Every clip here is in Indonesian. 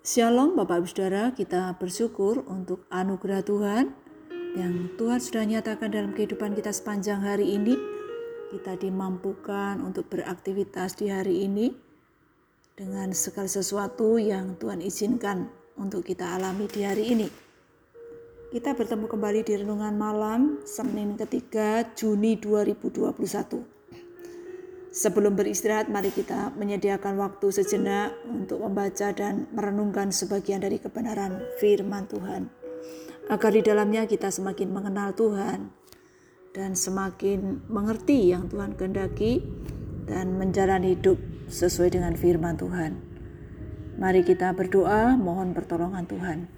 Shalom Bapak Ibu Saudara, kita bersyukur untuk anugerah Tuhan yang Tuhan sudah nyatakan dalam kehidupan kita sepanjang hari ini. Kita dimampukan untuk beraktivitas di hari ini dengan segala sesuatu yang Tuhan izinkan untuk kita alami di hari ini. Kita bertemu kembali di renungan malam Senin ketiga Juni 2021. Sebelum beristirahat, mari kita menyediakan waktu sejenak untuk membaca dan merenungkan sebagian dari kebenaran firman Tuhan. Agar di dalamnya kita semakin mengenal Tuhan dan semakin mengerti yang Tuhan kehendaki dan menjalani hidup sesuai dengan firman Tuhan. Mari kita berdoa mohon pertolongan Tuhan.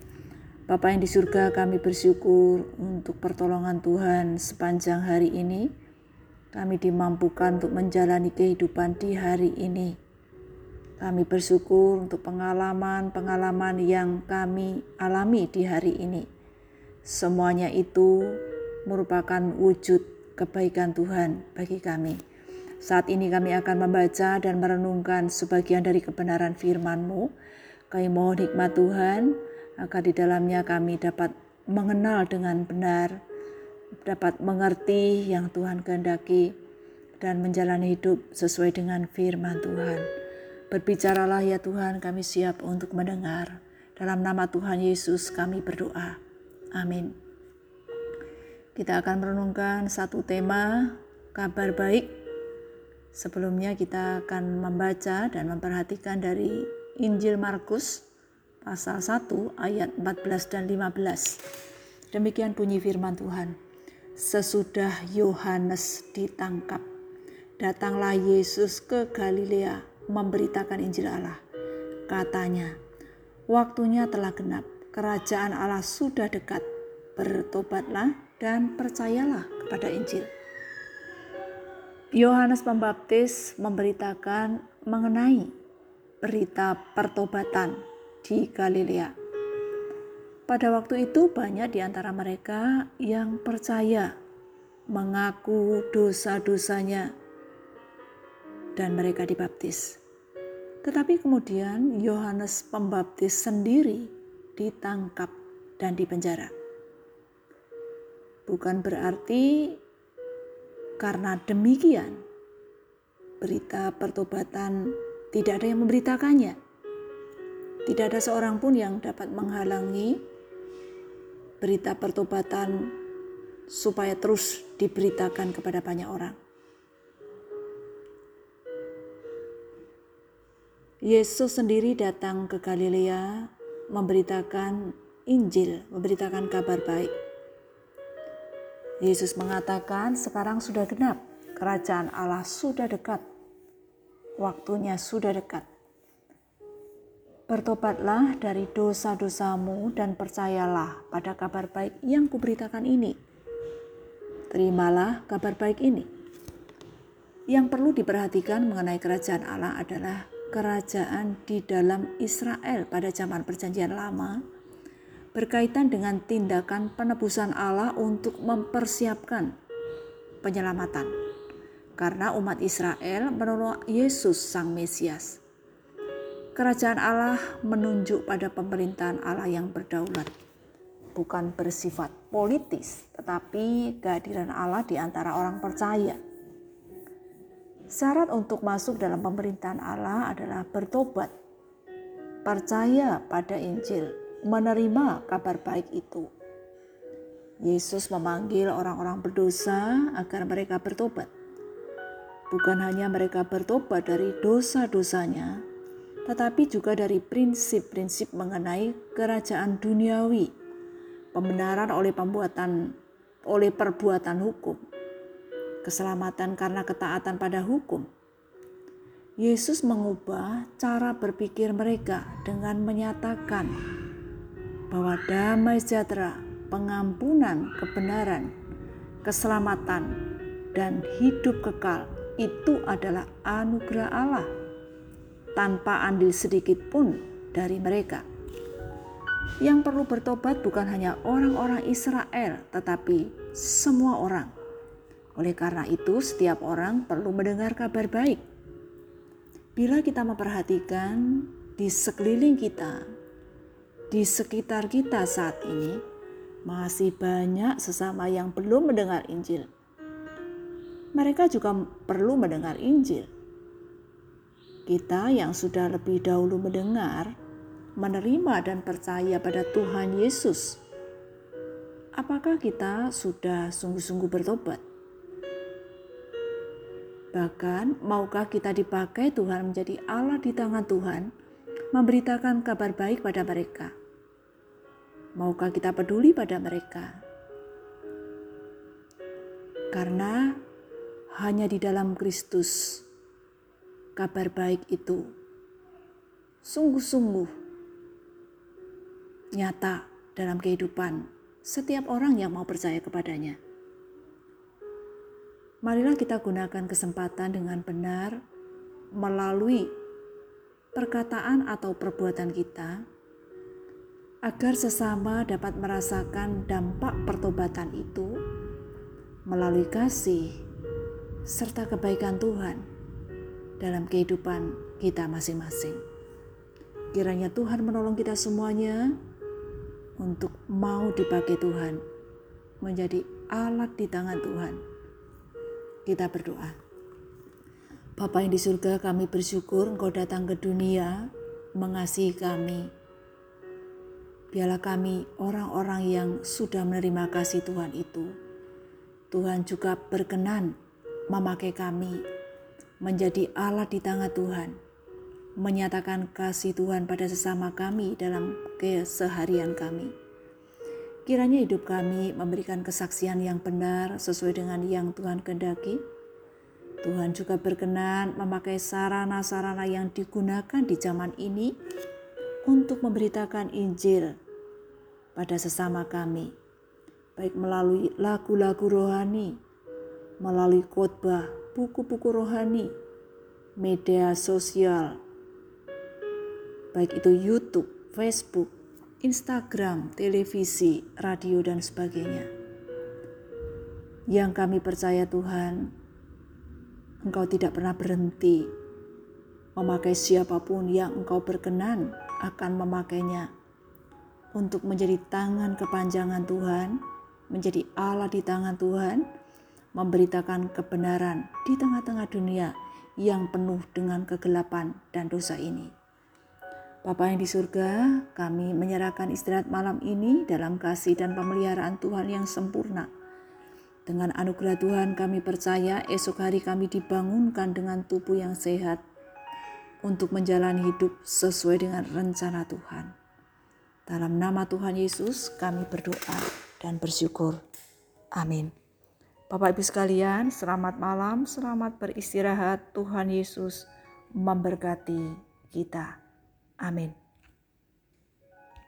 Bapa yang di surga kami bersyukur untuk pertolongan Tuhan sepanjang hari ini kami dimampukan untuk menjalani kehidupan di hari ini. Kami bersyukur untuk pengalaman-pengalaman yang kami alami di hari ini. Semuanya itu merupakan wujud kebaikan Tuhan bagi kami. Saat ini kami akan membaca dan merenungkan sebagian dari kebenaran firman-Mu. Kami mohon hikmat Tuhan agar di dalamnya kami dapat mengenal dengan benar dapat mengerti yang Tuhan kehendaki dan menjalani hidup sesuai dengan firman Tuhan. Berbicaralah ya Tuhan, kami siap untuk mendengar. Dalam nama Tuhan Yesus kami berdoa. Amin. Kita akan merenungkan satu tema kabar baik. Sebelumnya kita akan membaca dan memperhatikan dari Injil Markus pasal 1 ayat 14 dan 15. Demikian bunyi firman Tuhan. Sesudah Yohanes ditangkap, datanglah Yesus ke Galilea memberitakan Injil Allah. Katanya, waktunya telah genap, kerajaan Allah sudah dekat. Bertobatlah dan percayalah kepada Injil. Yohanes Pembaptis memberitakan mengenai berita pertobatan di Galilea. Pada waktu itu banyak di antara mereka yang percaya mengaku dosa-dosanya dan mereka dibaptis. Tetapi kemudian Yohanes Pembaptis sendiri ditangkap dan dipenjara. Bukan berarti karena demikian berita pertobatan tidak ada yang memberitakannya. Tidak ada seorang pun yang dapat menghalangi berita pertobatan supaya terus diberitakan kepada banyak orang. Yesus sendiri datang ke Galilea memberitakan Injil, memberitakan kabar baik. Yesus mengatakan, "Sekarang sudah genap, kerajaan Allah sudah dekat, waktunya sudah dekat. Bertobatlah dari dosa-dosamu dan percayalah pada kabar baik yang kuberitakan ini. Terimalah kabar baik ini. Yang perlu diperhatikan mengenai kerajaan Allah adalah kerajaan di dalam Israel pada zaman Perjanjian Lama berkaitan dengan tindakan penebusan Allah untuk mempersiapkan penyelamatan. Karena umat Israel menolak Yesus Sang Mesias Kerajaan Allah menunjuk pada pemerintahan Allah yang berdaulat, bukan bersifat politis, tetapi kehadiran Allah di antara orang percaya. Syarat untuk masuk dalam pemerintahan Allah adalah bertobat, percaya pada Injil, menerima kabar baik itu. Yesus memanggil orang-orang berdosa agar mereka bertobat. Bukan hanya mereka bertobat dari dosa-dosanya, tetapi juga dari prinsip-prinsip mengenai kerajaan duniawi, pembenaran oleh pembuatan oleh perbuatan hukum, keselamatan karena ketaatan pada hukum. Yesus mengubah cara berpikir mereka dengan menyatakan bahwa damai sejahtera, pengampunan, kebenaran, keselamatan, dan hidup kekal itu adalah anugerah Allah tanpa andil sedikit pun dari mereka. Yang perlu bertobat bukan hanya orang-orang Israel, tetapi semua orang. Oleh karena itu, setiap orang perlu mendengar kabar baik. Bila kita memperhatikan di sekeliling kita, di sekitar kita saat ini masih banyak sesama yang belum mendengar Injil. Mereka juga perlu mendengar Injil. Kita yang sudah lebih dahulu mendengar, menerima, dan percaya pada Tuhan Yesus, apakah kita sudah sungguh-sungguh bertobat? Bahkan, maukah kita dipakai Tuhan menjadi Allah di tangan Tuhan, memberitakan kabar baik pada mereka? Maukah kita peduli pada mereka? Karena hanya di dalam Kristus kabar baik itu sungguh-sungguh nyata dalam kehidupan setiap orang yang mau percaya kepadanya. Marilah kita gunakan kesempatan dengan benar melalui perkataan atau perbuatan kita agar sesama dapat merasakan dampak pertobatan itu melalui kasih serta kebaikan Tuhan dalam kehidupan kita masing-masing. Kiranya Tuhan menolong kita semuanya untuk mau dipakai Tuhan menjadi alat di tangan Tuhan. Kita berdoa. Bapa yang di surga kami bersyukur engkau datang ke dunia mengasihi kami Biarlah kami orang-orang yang sudah menerima kasih Tuhan itu. Tuhan juga berkenan memakai kami menjadi alat di tangan Tuhan, menyatakan kasih Tuhan pada sesama kami dalam keseharian kami. Kiranya hidup kami memberikan kesaksian yang benar sesuai dengan yang Tuhan kehendaki. Tuhan juga berkenan memakai sarana-sarana yang digunakan di zaman ini untuk memberitakan Injil pada sesama kami, baik melalui lagu-lagu rohani, melalui khotbah, buku-buku rohani, media sosial, baik itu YouTube, Facebook, Instagram, televisi, radio, dan sebagainya. Yang kami percaya Tuhan, Engkau tidak pernah berhenti memakai siapa pun yang Engkau berkenan akan memakainya untuk menjadi tangan kepanjangan Tuhan, menjadi Allah di tangan Tuhan, memberitakan kebenaran di tengah-tengah dunia yang penuh dengan kegelapan dan dosa ini. Bapa yang di surga, kami menyerahkan istirahat malam ini dalam kasih dan pemeliharaan Tuhan yang sempurna. Dengan anugerah Tuhan kami percaya esok hari kami dibangunkan dengan tubuh yang sehat, untuk menjalani hidup sesuai dengan rencana Tuhan. Dalam nama Tuhan Yesus kami berdoa dan bersyukur. Amin. Bapak Ibu sekalian, selamat malam, selamat beristirahat. Tuhan Yesus memberkati kita. Amin.